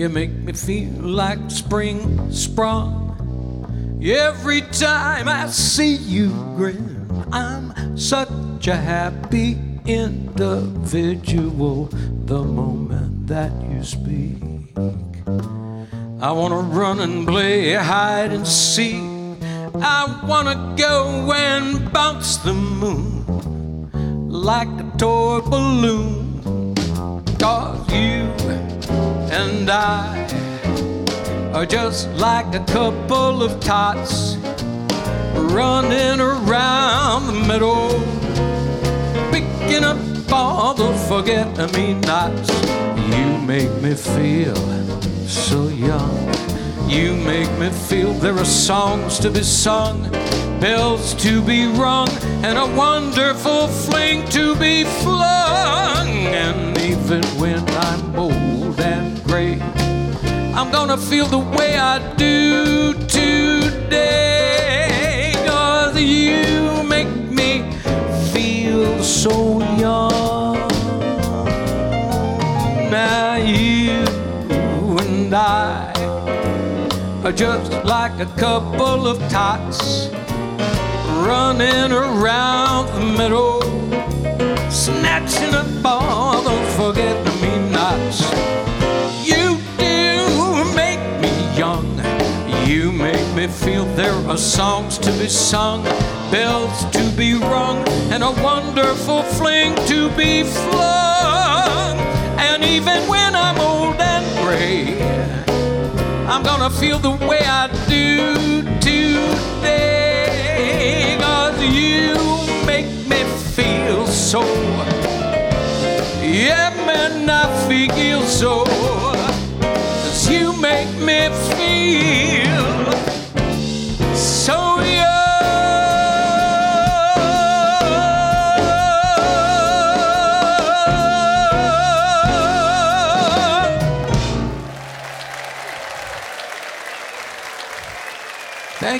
You make me feel like spring sprung. Every time I see you grin, I'm such a happy individual the moment that you speak. I wanna run and play hide and seek. I wanna go and bounce the moon like a toy balloon. Cause you and I are just like a couple of tots running around the meadow, picking up all the forget me nots. You make me feel so young. You make me feel there are songs to be sung, bells to be rung, and a wonderful fling to be flung. And even when Gonna feel the way I do today. Cause you make me feel so young. Now you and I are just like a couple of tots running around the meadow, snatching up all those forget-me-nots. Me feel there are songs to be sung, bells to be rung, and a wonderful fling to be flung. And even when I'm old and gray, I'm gonna feel the way I do today. Cause you make me feel so. Yeah, man, I feel so. Cause you make me feel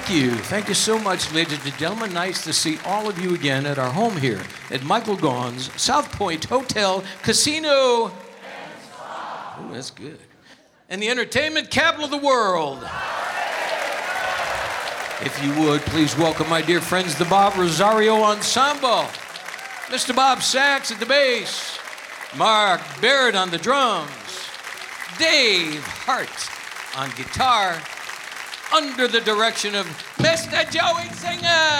Thank you. Thank you so much, ladies and gentlemen. Nice to see all of you again at our home here at Michael Gaughan's South Point Hotel Casino. Oh, that's good. And the entertainment capital of the world. If you would, please welcome my dear friends, the Bob Rosario Ensemble. Mr. Bob Sachs at the bass, Mark Barrett on the drums, Dave Hart on guitar, under the direction of Mr. Joey Singer.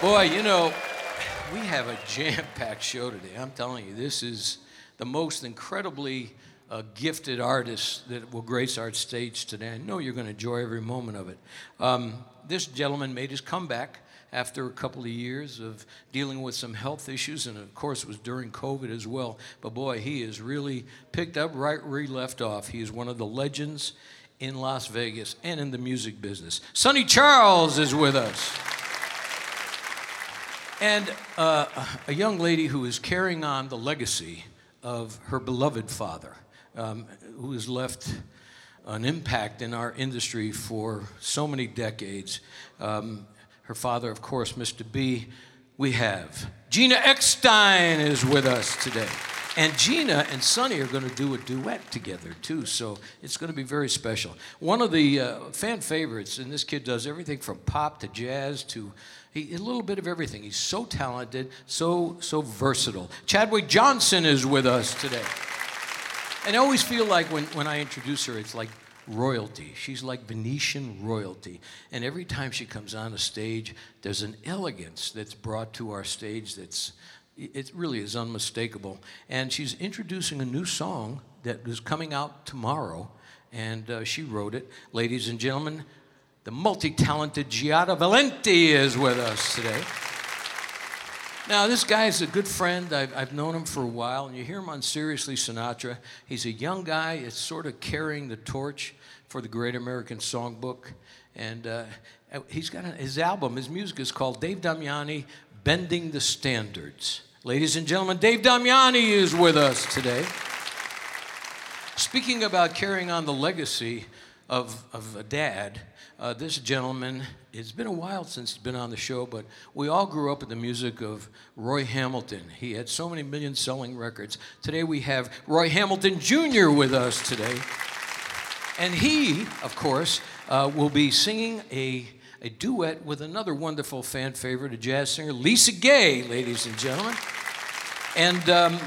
Boy, you know, we have a jam packed show today. I'm telling you, this is the most incredibly uh, gifted artist that will grace our stage today. I know you're going to enjoy every moment of it. Um, this gentleman made his comeback after a couple of years of dealing with some health issues, and of course, it was during COVID as well. But boy, he has really picked up right where he left off. He is one of the legends in Las Vegas and in the music business. Sonny Charles is with us. And uh, a young lady who is carrying on the legacy of her beloved father, um, who has left an impact in our industry for so many decades. Um, her father, of course, Mr. B. We have Gina Eckstine is with us today. And Gina and Sonny are going to do a duet together too, so it's going to be very special. One of the uh, fan favorites, and this kid does everything from pop to jazz to he, a little bit of everything. He's so talented, so so versatile. Chadwick Johnson is with us today. And I always feel like when, when I introduce her, it's like royalty. She's like Venetian royalty. And every time she comes on a stage, there's an elegance that's brought to our stage that's it really is unmistakable. And she's introducing a new song that is coming out tomorrow, and uh, she wrote it. Ladies and gentlemen, the multi talented Giada Valenti is with us today. Now, this guy is a good friend. I've, I've known him for a while, and you hear him on Siriusly Sinatra. He's a young guy, it's sort of carrying the torch for the Great American Songbook. And uh, he's got a, his album, his music is called Dave Damiani Bending the Standards. Ladies and gentlemen, Dave Damiani is with us today. Speaking about carrying on the legacy of, of a dad, uh, this gentleman, it's been a while since he's been on the show, but we all grew up with the music of Roy Hamilton. He had so many million selling records. Today we have Roy Hamilton Jr. with us today. And he, of course, uh, will be singing a, a duet with another wonderful fan favorite, a jazz singer, Lisa Gay, ladies and gentlemen. And um,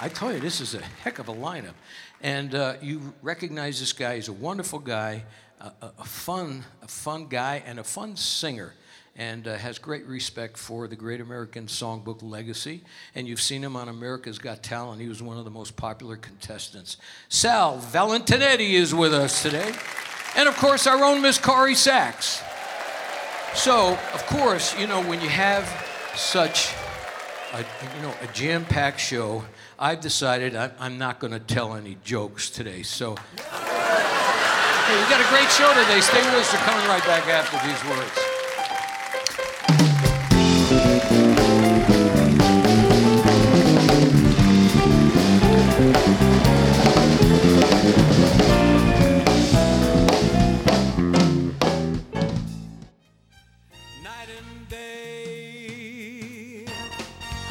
I tell you, this is a heck of a lineup. And uh, you recognize this guy. He's a wonderful guy, a, a fun, a fun guy, and a fun singer. And uh, has great respect for the Great American Songbook legacy. And you've seen him on America's Got Talent. He was one of the most popular contestants. Sal Valentinetti is with us today. And of course, our own Miss Corrie Sachs. So, of course, you know, when you have such a, you know, a jam-packed show, I've decided I'm not going to tell any jokes today. So, hey, we got a great show today. Stay with us. We're coming right back after these words.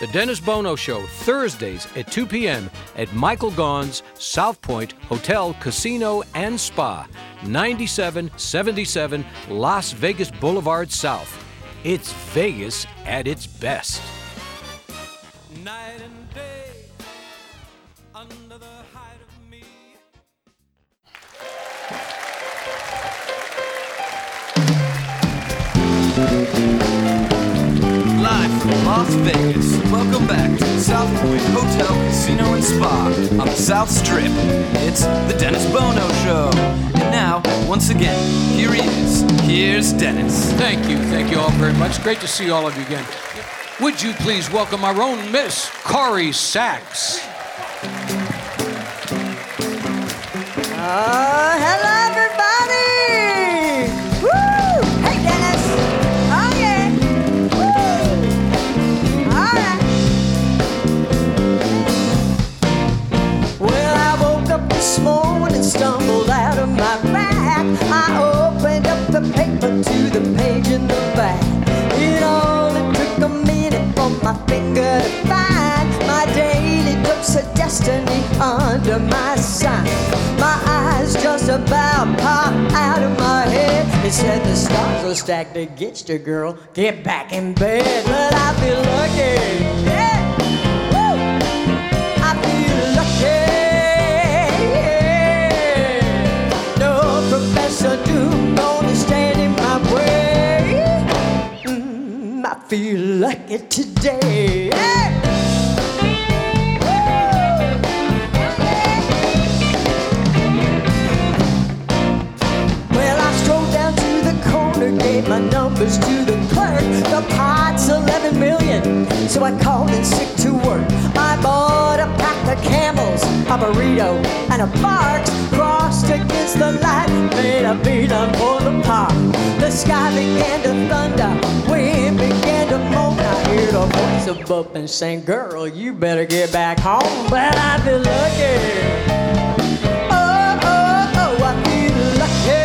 The Dennis Bono Show, Thursdays at 2 p.m. at Michael Gaughan's South Point Hotel, Casino, and Spa, 9777 Las Vegas Boulevard South. It's Vegas at its best. Night and day, under the height of me. Live from Las Vegas. Welcome back to the South Point Hotel, Casino, and Spa on the South Strip. It's the Dennis Bono Show. And now, once again, here he is. Here's Dennis. Thank you. Thank you all very much. Great to see all of you again. Would you please welcome our own Miss Corrie Sachs? Uh, hello, everybody! My finger to find my daily dose of destiny under my sign. My eyes just about pop out of my head. It said the stars are stacked against you, girl. Get back in bed. But I feel lucky. Yeah. Feel lucky today. Hey! Well, I strolled down to the corner, gave my numbers to the clerk. The pot's 11 million, so I called in sick to work. I bought a pack of camels, a burrito, and a Barq's. Crossed against the light, made a beeline for the park. The sky began to thunder, wind moan. I hear the voice above and saying, Girl, you better get back home. But I feel lucky. Oh, oh, oh, I feel lucky.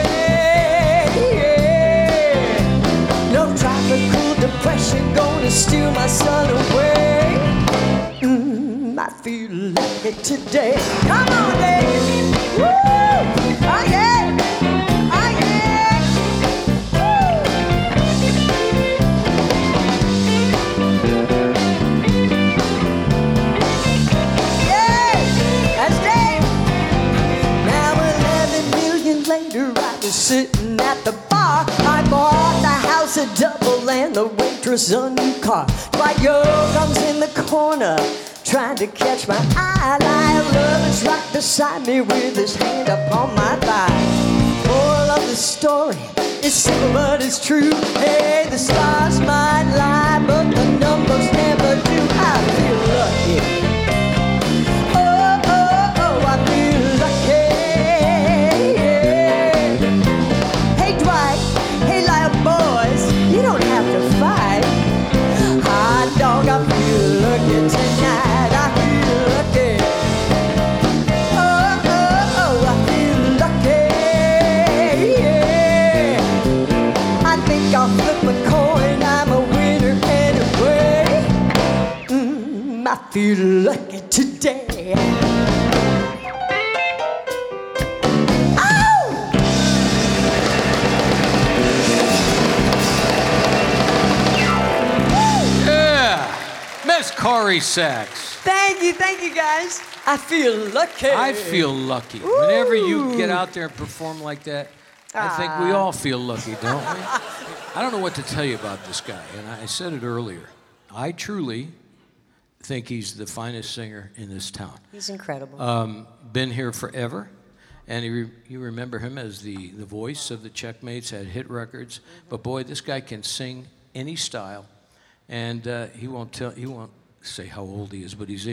Yeah. No tropical depression gonna steal my sun away. Mm, I feel lucky today. Come on, Dave. Woo! A double and the waitress a new car. Dwight Yoakam's in the corner, trying to catch my eye. Lyle Lovett right beside me with his hand upon my thigh. Moral of the story is simple but it's true. Hey, the stars might lie, but the numbers never do. I feel Corrie Sachs. Thank you, thank you guys. I feel lucky. I feel lucky. Whenever you get out there and perform like that, I think we all feel lucky, don't we? I don't know what to tell you about this guy, and I said it earlier. I truly think he's the finest singer in this town. He's incredible. Um, been here forever, and you, you remember him as the, the voice of the Checkmates, had hit records. But boy, this guy can sing any style, and uh, he won't tell he won't say how old he is, but he's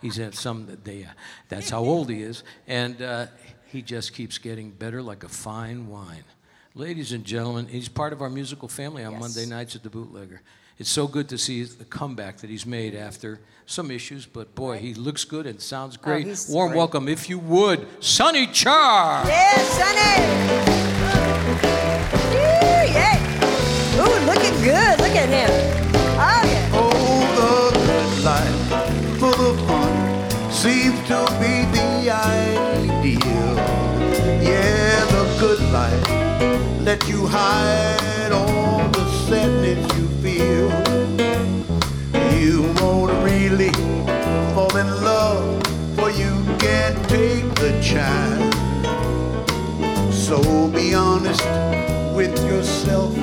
he's had some that they uh, that's how old he is, and uh, he just keeps getting better like a fine wine. Ladies and gentlemen, he's part of our musical family on Yes. Monday nights at the Bootlegger. It's so good to see the comeback that he's made after some issues, but boy, he looks good and sounds great. he's Warm great. welcome, if you would, Sonny Char. yeah, Sonny. Ooh, yeah. Ooh, looking good. Look at him. Let you hide all the sadness you feel. You won't really fall in love, for you can't take the chance. So be honest with yourself.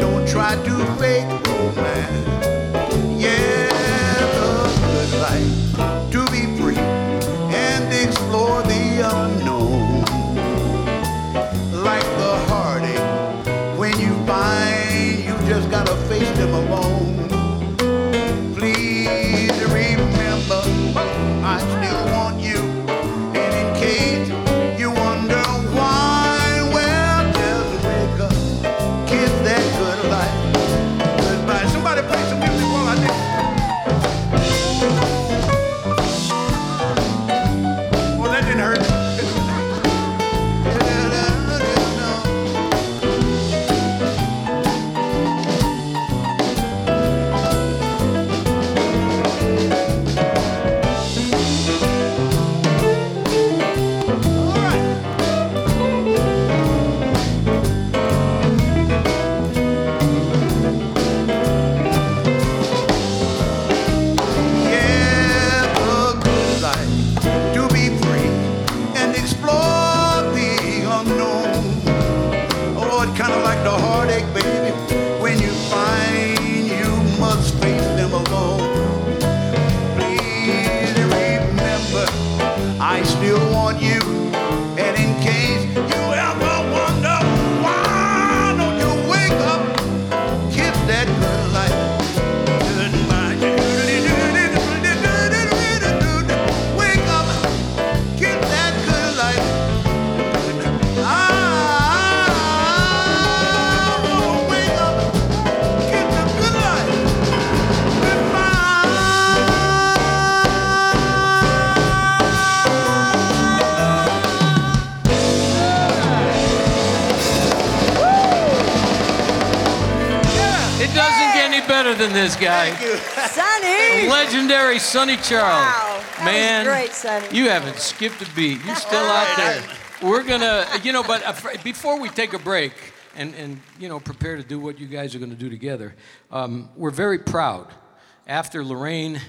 Don't try to fake romance. The heartache, than this guy. Thank you. Sonny. Legendary Sonny Charles. Wow. Man, great, Sonny. you haven't skipped a beat. You're still out there. We're gonna, you know, but uh, before we take a break and, and you know prepare to do what you guys are going to do together, um, we're very proud. After Lorraine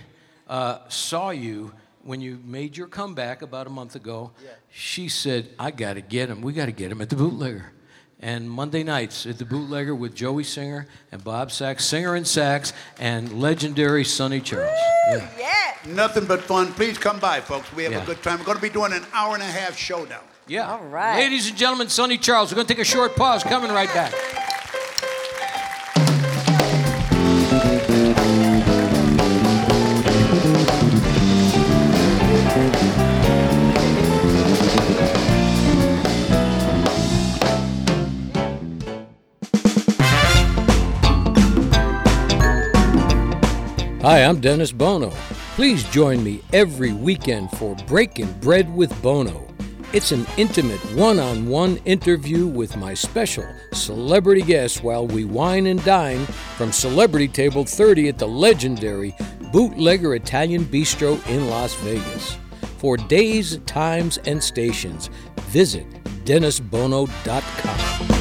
uh, saw you when you made your comeback about a month ago, she said, "I got to get him. We got to get him at the bootlegger." And Monday nights at the bootlegger with Joey Singer and Bob Sachs, Singer and Sax, and legendary Sonny Charles. Yeah. Yeah. Nothing but fun. Please come by, folks. We have Yeah. a good time. We're going to be doing an hour and a half showdown. Yeah. All right. Ladies and gentlemen, Sonny Charles. We're going to take a short pause. Coming right back. Hi, I'm Dennis Bono. Please join me every weekend for Breaking Bread with Bono. It's an intimate one on one interview with my special celebrity guests while we wine and dine from Celebrity Table 30 at the legendary Bootlegger Italian Bistro in Las Vegas. For days, times, and stations, visit DennisBono.com.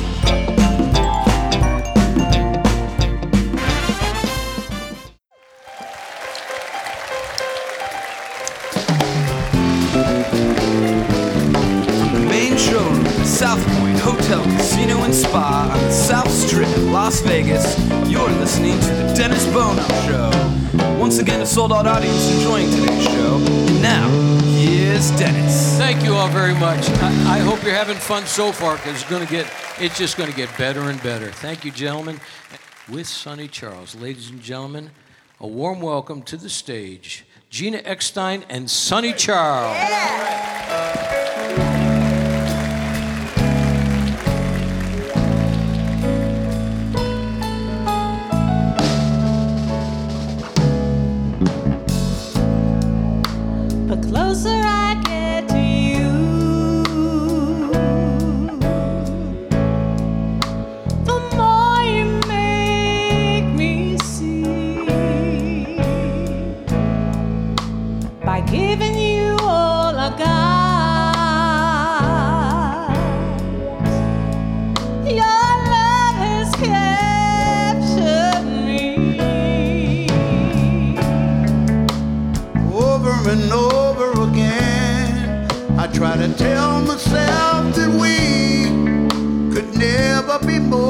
Hotel, Casino, and Spa on the South Strip, Las Vegas. You're listening to The Dennis Bono Show. Once again, a sold out audience enjoying today's show. And now, here's Dennis. Thank you all very much. I, I hope you're having fun so far because it's going to get it's just going to get better and better. Thank you, gentlemen. With Sonny Charles, ladies and gentlemen, a warm welcome to the stage, Gina Eckstine and Sonny Charles. The closer I try to tell myself that we could never be more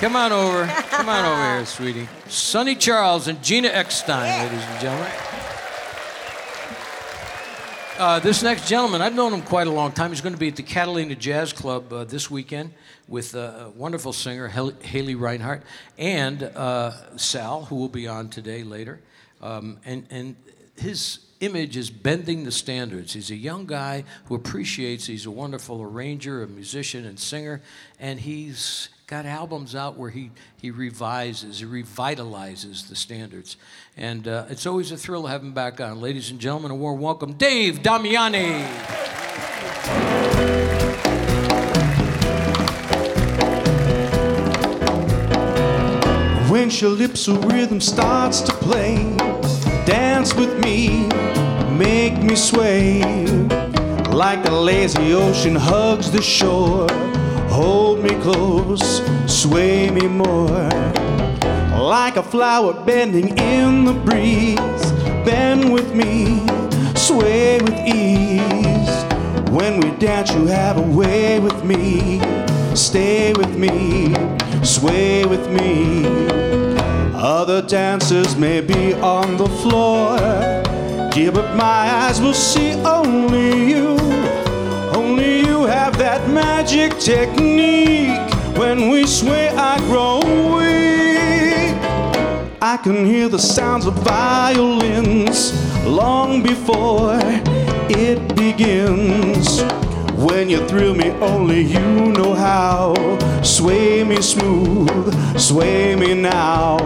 Come on over. Come on over here, sweetie. Sonny Charles and Gina Eckstine, ladies and gentlemen. Uh, this next gentleman, I've known him quite a long time. He's going to be at the Catalina Jazz Club uh, this weekend with uh, a wonderful singer, Haley Reinhart, and uh, Sal, who will be on today later. Um, and, and his image is bending the standards. He's a young guy who appreciates, he's a wonderful arranger, a musician, and singer, and he's got albums out where he, he revises, he revitalizes the standards. And uh, it's always a thrill to have him back on. Ladies and gentlemen, a warm welcome, Dave Damiani. When calypso rhythm starts to play, dance with me, make me sway. Like the lazy ocean hugs the shore, hold me close, sway me more. Like a flower bending in the breeze, bend with me, sway with ease. When we dance, you have a way with me, stay with me, sway with me. Other dancers may be on the floor. Give up my eyes, will see only you. Have that magic technique. When we sway, I grow weak. I can hear the sounds of violins long before it begins. When you thrill me, only you know how. Sway me smooth, sway me now.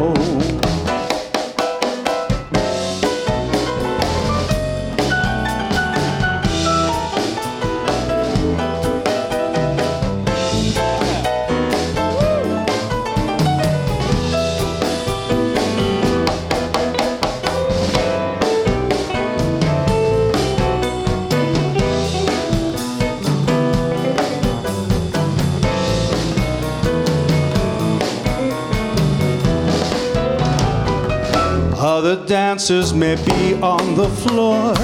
Other dancers may be on the floor.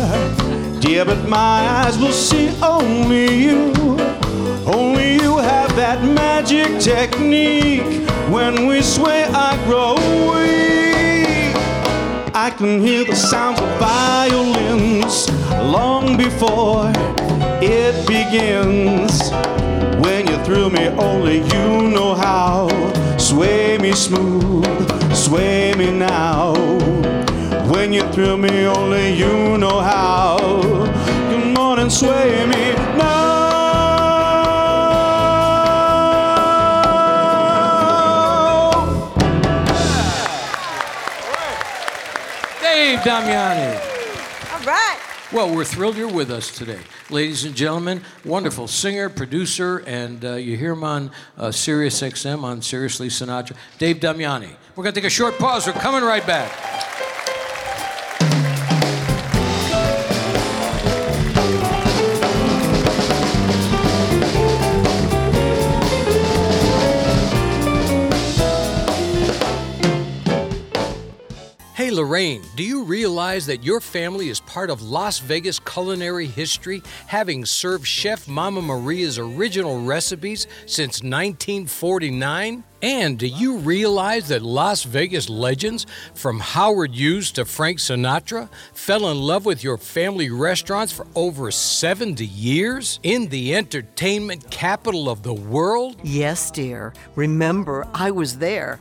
Dear, but my eyes will see only you. Only you have that magic technique. When we sway, I grow weak. I can hear the sounds of violins long before it begins. When you thrill me, only you know how. Sway me smooth, sway me now. When you thrill me, only you know how. Come on and sway me now. Dave Damiani. All right. Well, we're thrilled you're with us today. Ladies and gentlemen, wonderful singer, producer, and uh, you hear him on uh, Sirius XM on Siriusly Sinatra, Dave Damiani. We're going to take a short pause. We're coming right back. Lorraine, do you realize that your family is part of Las Vegas culinary history, having served Chef Mama Maria's original recipes since 1949? And do you realize that Las Vegas legends, from Howard Hughes to Frank Sinatra, fell in love with your family restaurants for over 70 years? In the entertainment capital of the world? Yes, dear. Remember, I was there.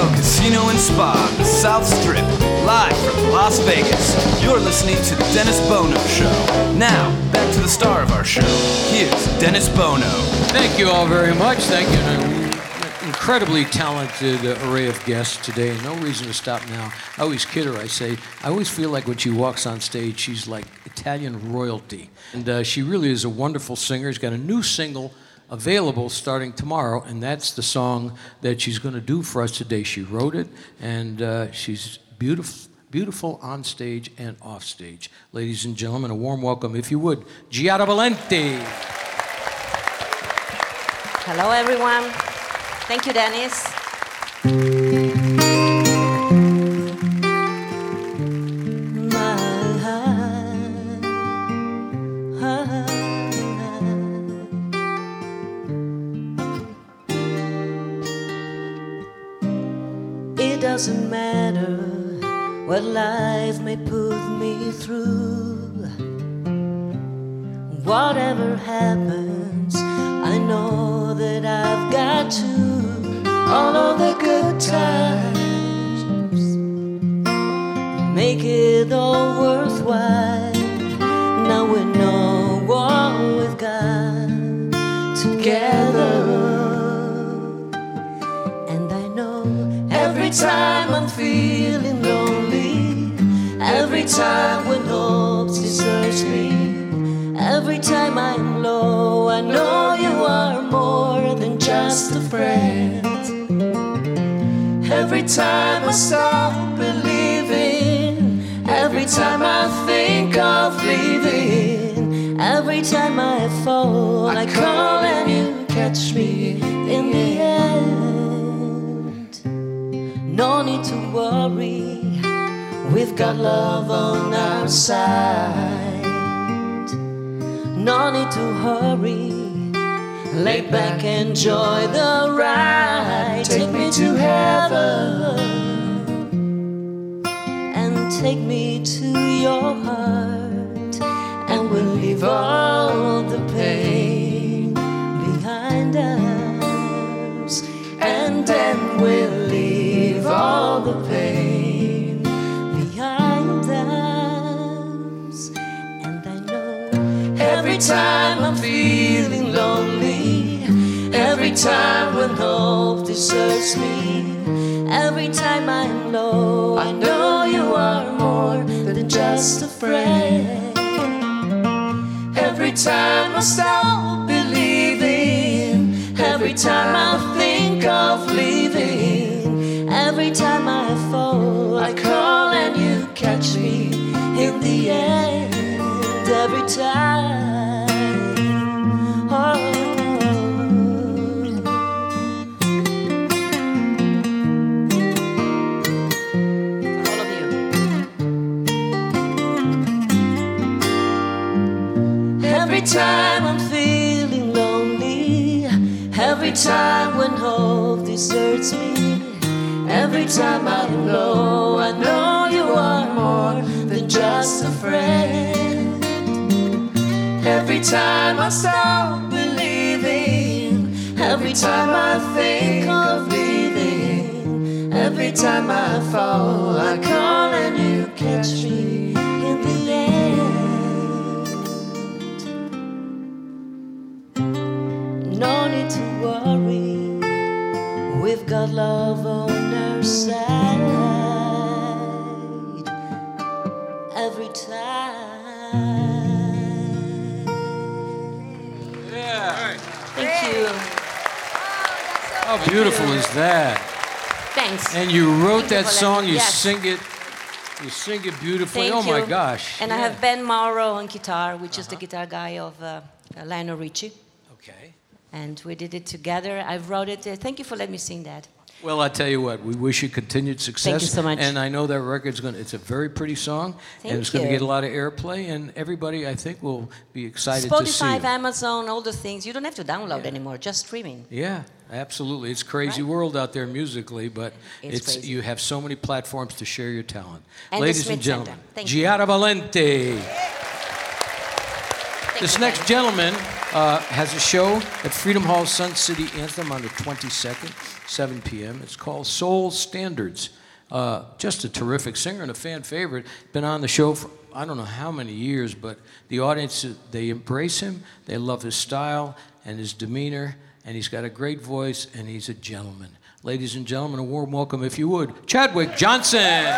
Hotel, Casino, and Spa, the South Strip, live from Las Vegas. You're listening to The Dennis Bono Show. Now, back to the star of our show. Here's Dennis Bono. Thank you all very much. Thank you. An incredibly talented array of guests today. No reason to stop now. I always kid her. I say, I always feel like when she walks on stage, she's like Italian royalty. And uh, she really is a wonderful singer. She's got a new single available starting tomorrow, and that's the song that she's going to do for us today. She wrote it, and uh, she's beautiful. Beautiful on stage and off stage. Ladies and gentlemen, a warm welcome, if you would, Giada Valenti. Hello, everyone. Thank you, Dennis. Take me to your heart, and we'll leave all the pain behind us, and then we'll leave all the pain behind us. And I know every time I'm feeling lonely, every time when hope deserts me, every time I'm low, I know just. Every time I stop believing, every time I think of leaving, every time I fall, I call and you catch me in the end. Every time. Time I'm feeling lonely, every time when hope deserts me, every time I'm low, I know you are more than just a friend. Every time I stop believing, every time I think of leaving, every time I fall, I call and you catch me worry, we've got love on our side every time. Yeah. Right. Thank you. How beautiful is that? Thanks. And you wrote Thank that for song, letting- you yes. sing it, you sing it beautifully. Thank oh my gosh. And I have Ben Morrow on guitar, which is the guitar guy of uh, uh, Lionel Richie. Okay. And we did it together. I wrote it. Thank you for letting me sing that. Well, I tell you what, we wish you continued success. Thank you so much. And I know that record's going to, it's a very pretty song. Thank and it's going to get a lot of airplay, and everybody, I think, will be excited to see Spotify. Amazon, all the things. You don't have to download anymore, just streaming. Yeah, absolutely. It's a crazy Right. world out there musically, but It's it's, you have so many platforms to share your talent. And Ladies and gentlemen, Center. Thank you. Giada Valenti. This next gentleman uh, has a show at Freedom Hall Sun City Anthem on the 22nd, 7 p.m. It's called Soul Standards. Uh, just a terrific singer and a fan favorite. Been on the show for I don't know how many years, but the audience, they embrace him. They love his style and his demeanor, and he's got a great voice, and he's a gentleman. Ladies and gentlemen, a warm welcome, if you would, Chadwick Johnson.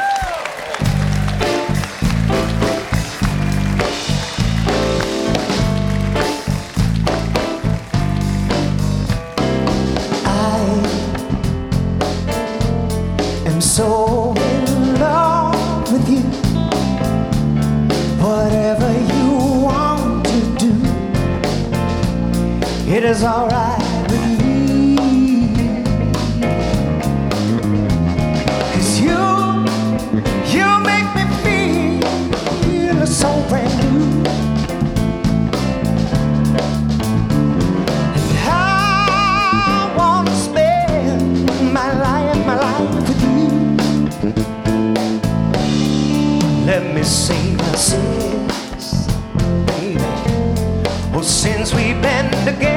Is alright with me. Cause you, you make me feel so brand new. And I wanna spend my life, my life with you. Let me sing my sins, baby. Well, since we've been together,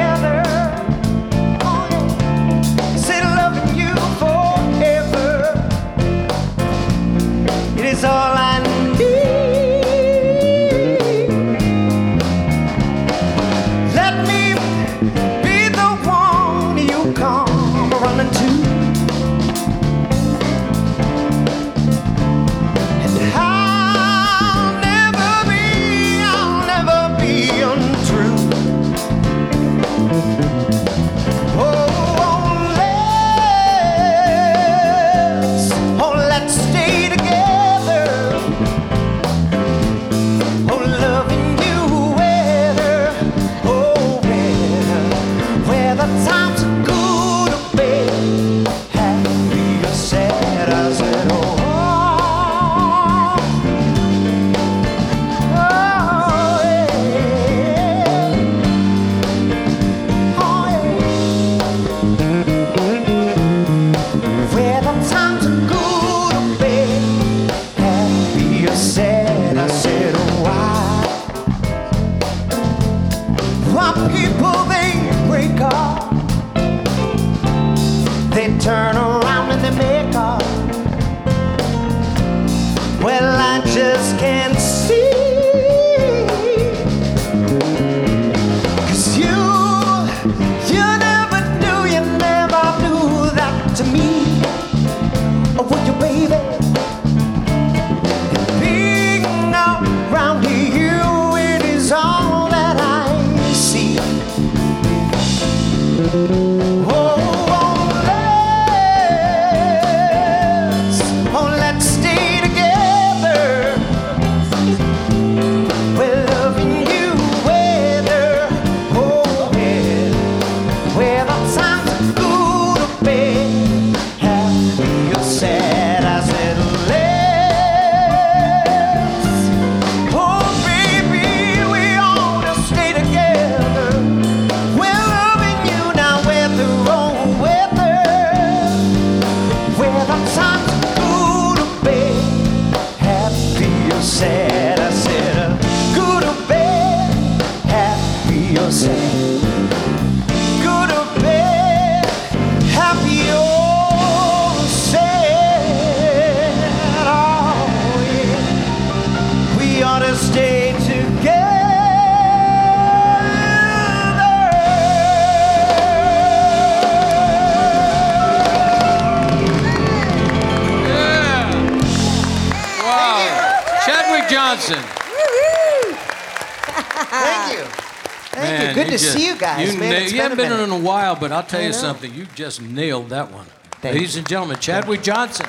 in minute. a while, but I'll tell you something. You just nailed that one. Thank Ladies and gentlemen, Chadwick Johnson.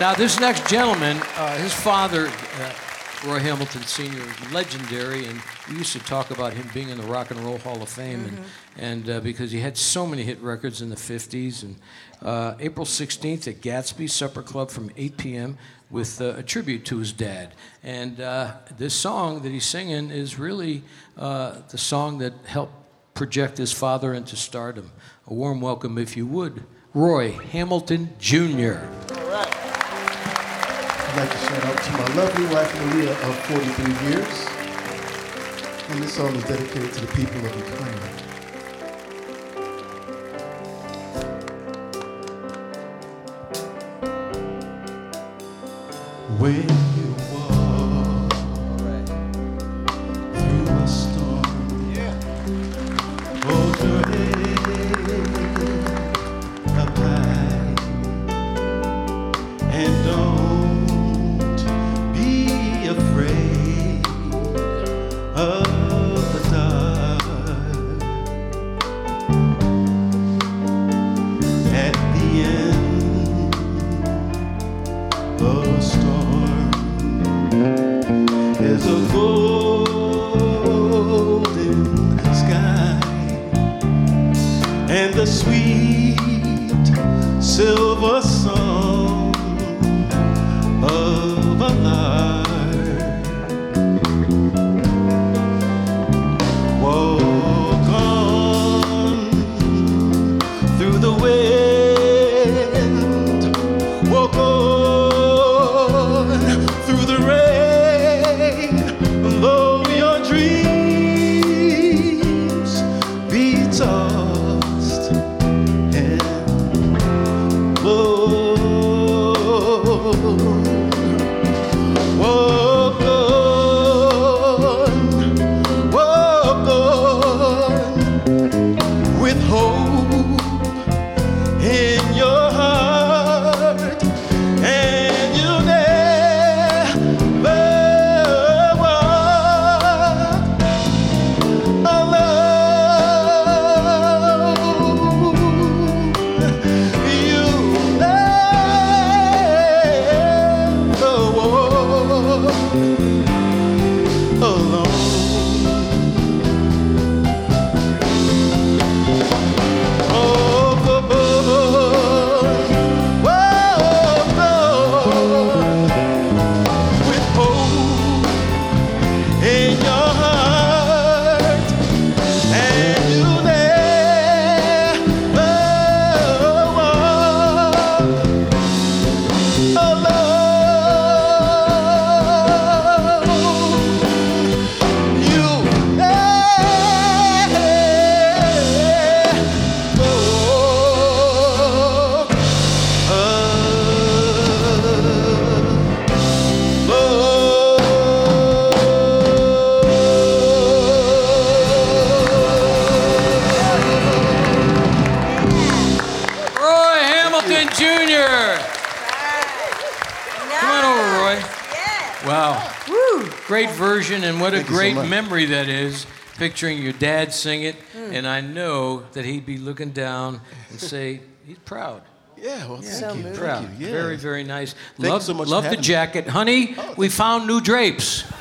Now, this next gentleman, uh, his father uh, Roy Hamilton Sr. is legendary, and we used to talk about him being in the Rock and Roll Hall of Fame, and, and uh, because he had so many hit records in the 50s. And uh, April 16th at Gatsby Supper Club from 8 p.m. with uh, a tribute to his dad. And uh, this song that he's singing is really uh, the song that helped project his father into stardom. A warm welcome, if you would, Roy Hamilton Jr. I'd like to shout out to my lovely wife Maria of 43 years. And this song is dedicated to the people of Ukraine. When tossed and blown. Memory that is. Picturing your dad sing it, Mm. and I know that he'd be looking down and say, he's proud. Yeah, well, thank you. Thank Proud. you. Yeah. Very, very nice. Thank you love so much for love the having me. jacket. Honey, we found new drapes.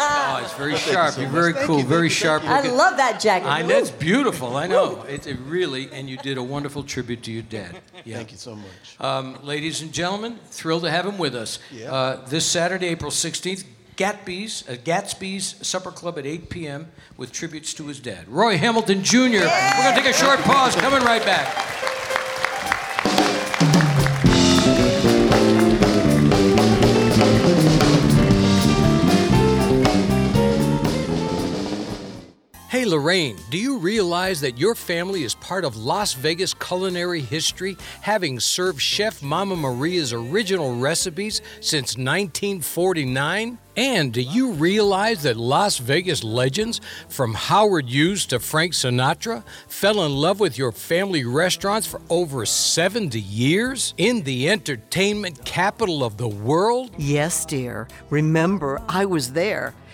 oh, it's very sharp. You're very cool, very sharp I love that jacket. I know it's beautiful. I know. It's it really, and you did a wonderful tribute to your dad. Yeah. Thank you so much. Um, ladies and gentlemen, thrilled to have him with us. Yeah. Uh, this Saturday, April 16th, Gatsby's, uh, Gatsby's Supper Club at 8 p.m. with tributes to his dad, Roy Hamilton Jr. We're going to take a short pause. Coming right back. Hey Lorraine, do you realize that your family is part of Las Vegas culinary history, having served Chef Mama Maria's original recipes since 1949? And do you realize that Las Vegas legends, from Howard Hughes to Frank Sinatra, fell in love with your family restaurants for over 70 years in the entertainment capital of the world? Yes, dear. Remember, I was there.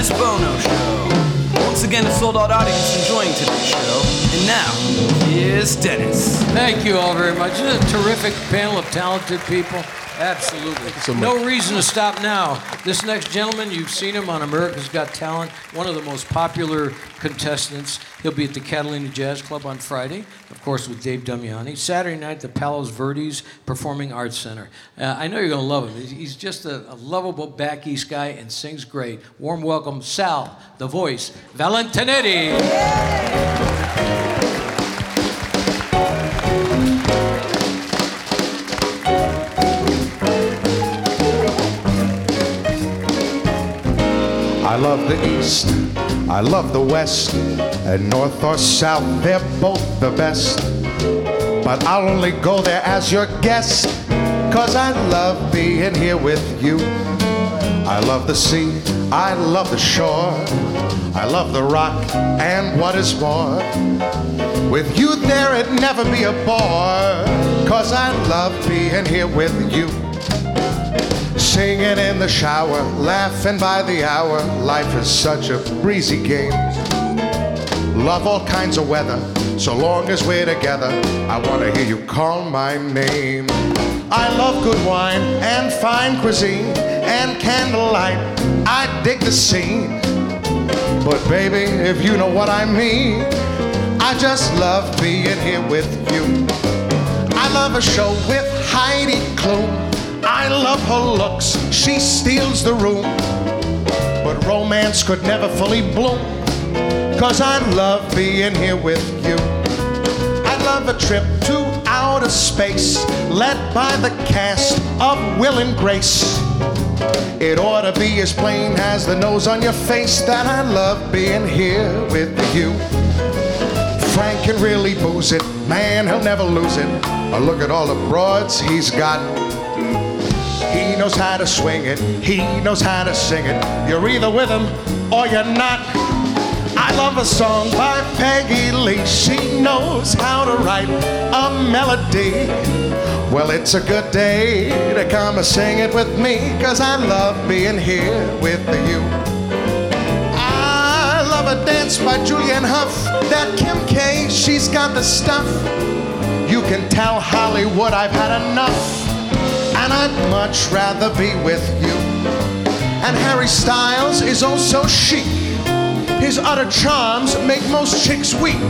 Dennis Bono Show. Once again, a sold out audience enjoying today's show. And now, here's Dennis. Thank you all very much. Isn't a terrific panel of talented people? Absolutely. so no reason to stop now. This next gentleman, you've seen him on America's Got Talent, one of the most popular contestants. He'll be at the Catalina Jazz Club on Friday, of course, with Dave Damiani. Saturday night, at the Palos Verdes Performing Arts Center. Uh, I know you're going to love him. He's- He's just a, a lovable back east guy and sings great. Warm welcome, Sal, the voice, Valentinetti. I love the East, I love the West, and North or South, they're both the best. But I'll only go there as your guest, cause I love being here with you. I love the sea, I love the shore, I love the rock, and what is more, with you there it'd never be a bore, cause I love being here with you. Singing in the shower, laughing by the hour. Life is such a breezy game. Love all kinds of weather, so long as we're together. I want to hear you call my name. I love good wine and fine cuisine and candlelight. I dig the scene. But baby, if you know what I mean, I just love being here with you. I love a show with Heidi Klum. I love her looks, she steals the room. But romance could never fully bloom, cause I love being here with you. I love a trip to outer space, led by the cast of Will and Grace. It ought to be as plain as the nose on your face that I love being here with you. Frank can really booze it, man, he'll never lose it. Oh, look at all the broads he's got. Knows how to swing it, he knows how to sing it. You're either with him or you're not. I love a song by Peggy Lee. She knows how to write a melody. Well, it's a good day to come and sing it with me, cause I love being here with you. I love a dance by Julianne Hough. That Kim K, she's got the stuff. You can tell Hollywood I've had enough, and I'd much rather be with you. And Harry Styles is also chic. His utter charms make most chicks weak.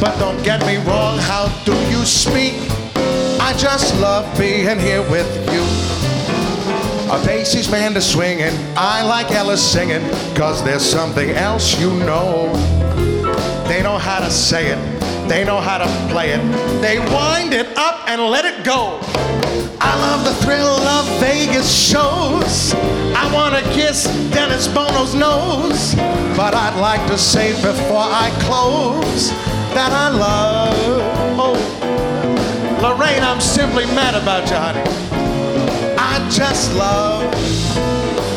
But don't get me wrong, how do you speak? I just love being here with you. A Basie's band is swinging. I like Ella singing, cause there's something else you know. They know how to say it, they know how to play it. They wind it up and let it go. I love the thrill of Vegas shows. I wanna kiss Dennis Bono's nose. But I'd like to say before I close that I love. Oh, Lorraine, I'm simply mad about you, honey. I just love,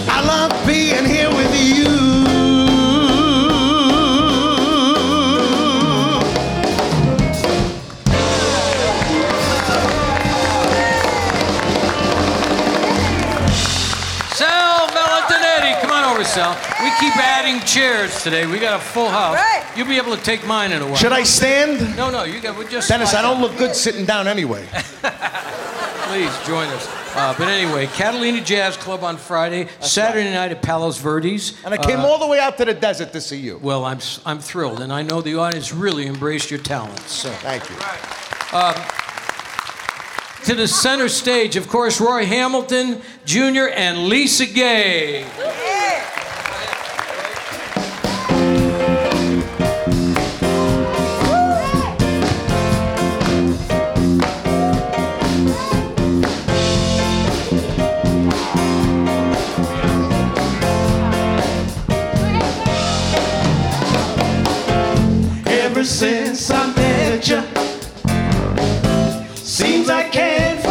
I love being here with you. Sal Valentinetti, come on over, Sal. We keep adding chairs today. We got a full house. Right. You'll be able to take mine in a while. Should I stand? No, no, you got. We're just. Dennis, I don't look good sitting down anyway. Please join us. Uh, but anyway, Catalina Jazz Club on Friday, Saturday night at Palos Verdes. And I came Uh, all the way out to the desert to see you. Well, I'm s- I'm thrilled, and I know the audience really embraced your talents. So. Thank you. Um, to the center stage, of course, Roy Hamilton Jr. and Lisa Gay. Since I met you, seems I can't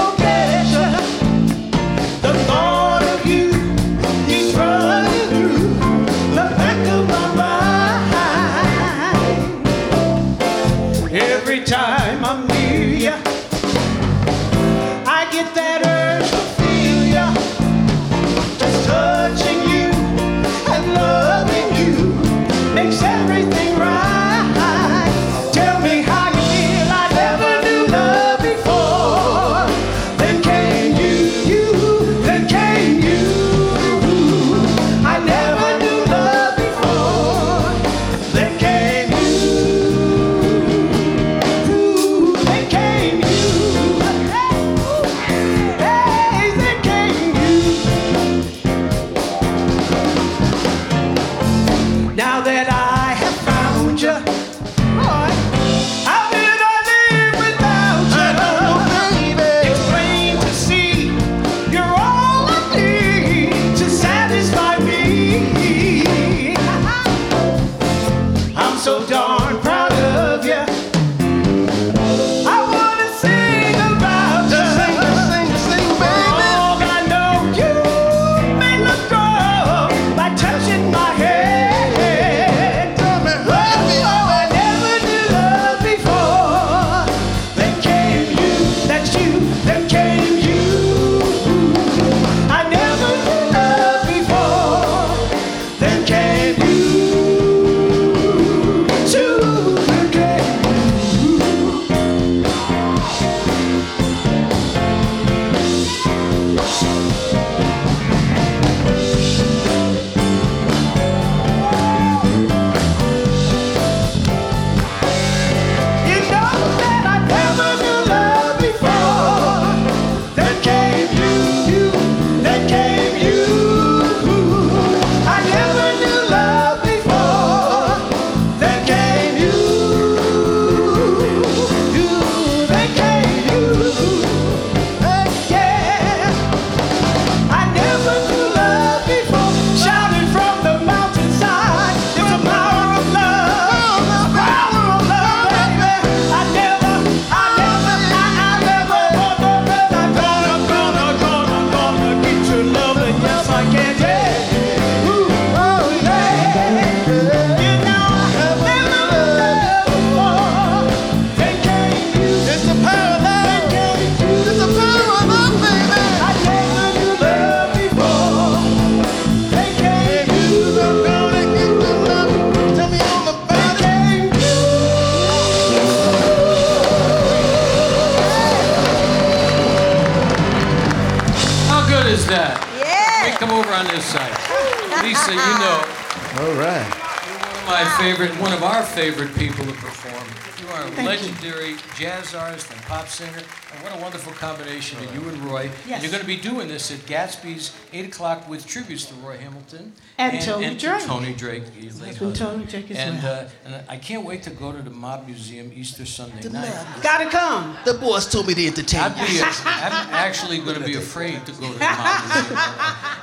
be this at Gatsby's 8 o'clock with tributes to Roy Hamilton. And Tony and Drake. To Tony Drake, your late Husband husband. Tony Drake as and, well. uh, and I can't wait to go to the Mob Museum Easter Sunday night. Gotta come. The boss told me to entertain I'd be, I'm actually going to be afraid to go to the Mob Museum.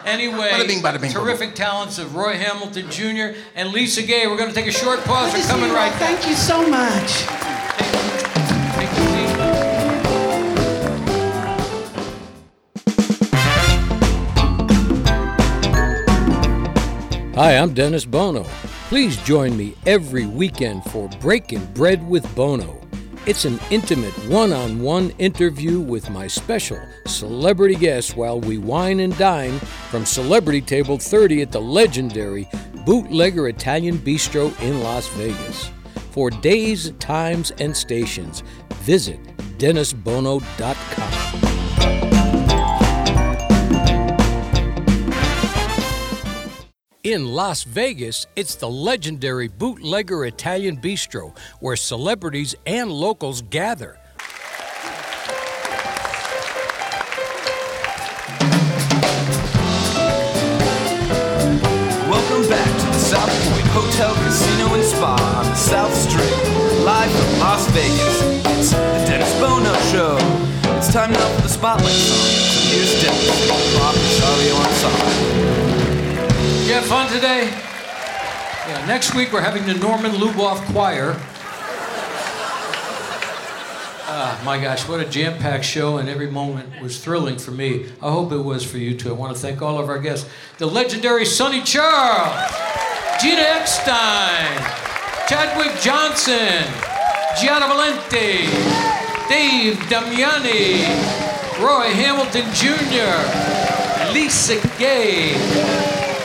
Anyway, Bada bing, bada bing, boom. terrific talents of Roy Hamilton Jr. and Lisa Gay. We're going to take a short pause. Good We're coming see you. right back. Thank you so much. Hi, I'm Dennis Bono. Please join me every weekend for Breaking Bread with Bono. It's an intimate one on one interview with my special celebrity guest while we wine and dine from Celebrity Table 30 at the legendary Bootlegger Italian Bistro in Las Vegas. For days, times, and stations, visit DennisBono.com. In Las Vegas, it's the legendary Bootlegger Italian Bistro, where celebrities and locals gather. Welcome back to the South Point Hotel, Casino, and Spa on the South Strip. Live from Las Vegas, it's the Dennis Bono Show. It's time now for the Spotlight song. So here's Dennis, Bob Rosario Ensemble. You have fun today? Yeah, next week we're having the Norman Luboff Choir. Ah, my gosh, what a jam packed show, and every moment was thrilling for me. I hope it was for you too. I want to thank all of our guests the legendary Sonny Charles, Gina Eckstine, Chadwick Johnson, Giada Valenti, Dave Damiani, Roy Hamilton Jr., Lisa Gay,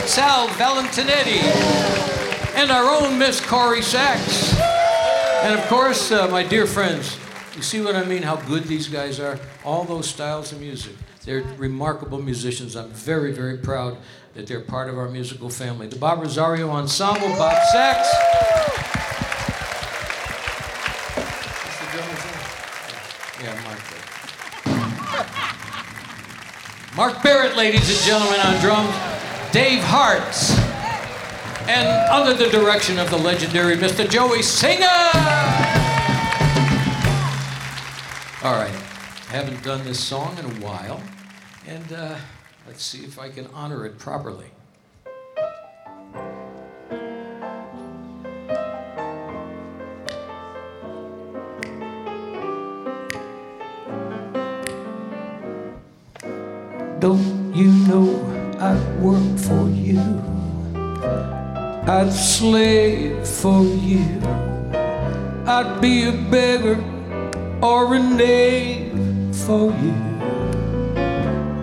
Sal Valentinetti, and our own Miss Corrie Sachs. And of course, uh, my dear friends, you see what I mean? How good these guys are? All those styles of music. They're remarkable musicians. I'm very, very proud that they're part of our musical family. The Bob Rosario Ensemble, Bob Sachs. Mark Barrett, ladies and gentlemen, on drums. Dave Hartz. And under the direction of the legendary Mr. Joey Singer. All right, I haven't done this song in a while, and uh, let's see if I can honor it properly. Don't you know work for you? I'd slave for you. I'd be a beggar or a knave for you.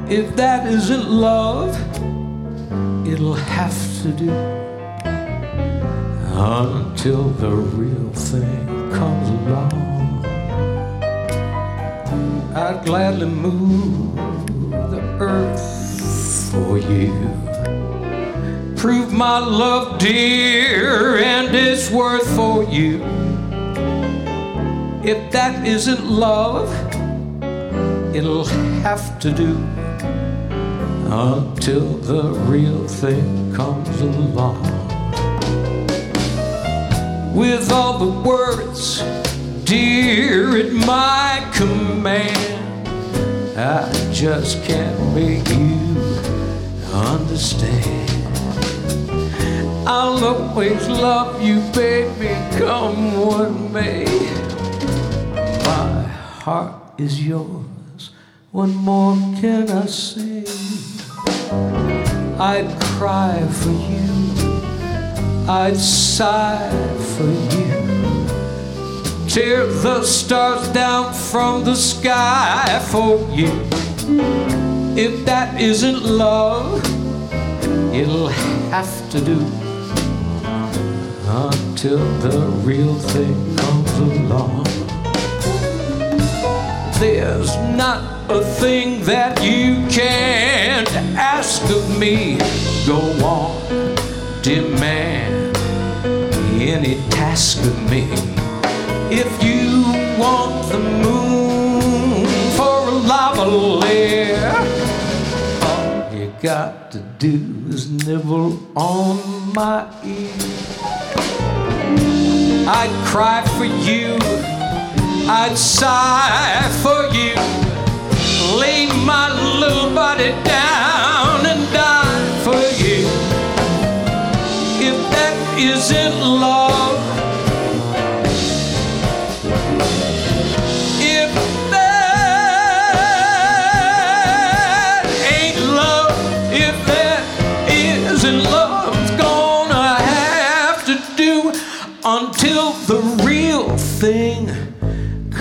If that isn't love, it'll have to do until the real thing comes along. I'd gladly move for you. Prove my love dear and its worth for you. If that isn't love, it'll have to do until the real thing comes along. With all the words, dear, at my command, I just can't make you understand. I'll always love you, baby, come what may. My heart is yours. What more can I say? I'd cry for you. I'd sigh for you. Tear the stars down from the sky for you. If that isn't love, it'll have to do until the real thing comes along. There's not a thing that you can't ask of me. Go on, demand any task of me. If you want the moon for a all you got to do is nibble on my ear. I'd cry for you, I'd sigh for you, lay my little body down and die for you. If that isn't love,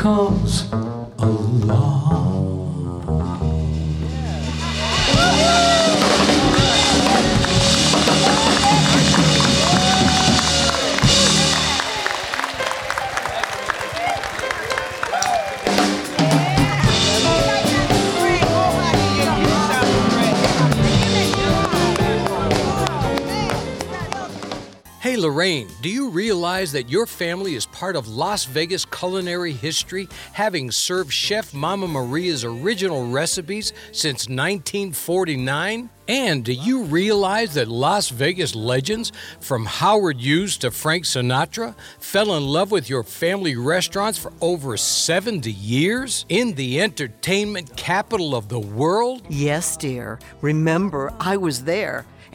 come. Lorraine, do you realize that your family is part of Las Vegas culinary history, having served Chef Mama Maria's original recipes since 1949? And do you realize that Las Vegas legends, from Howard Hughes to Frank Sinatra, fell in love with your family restaurants for over 70 years in the entertainment capital of the world? Yes, dear. Remember, I was there.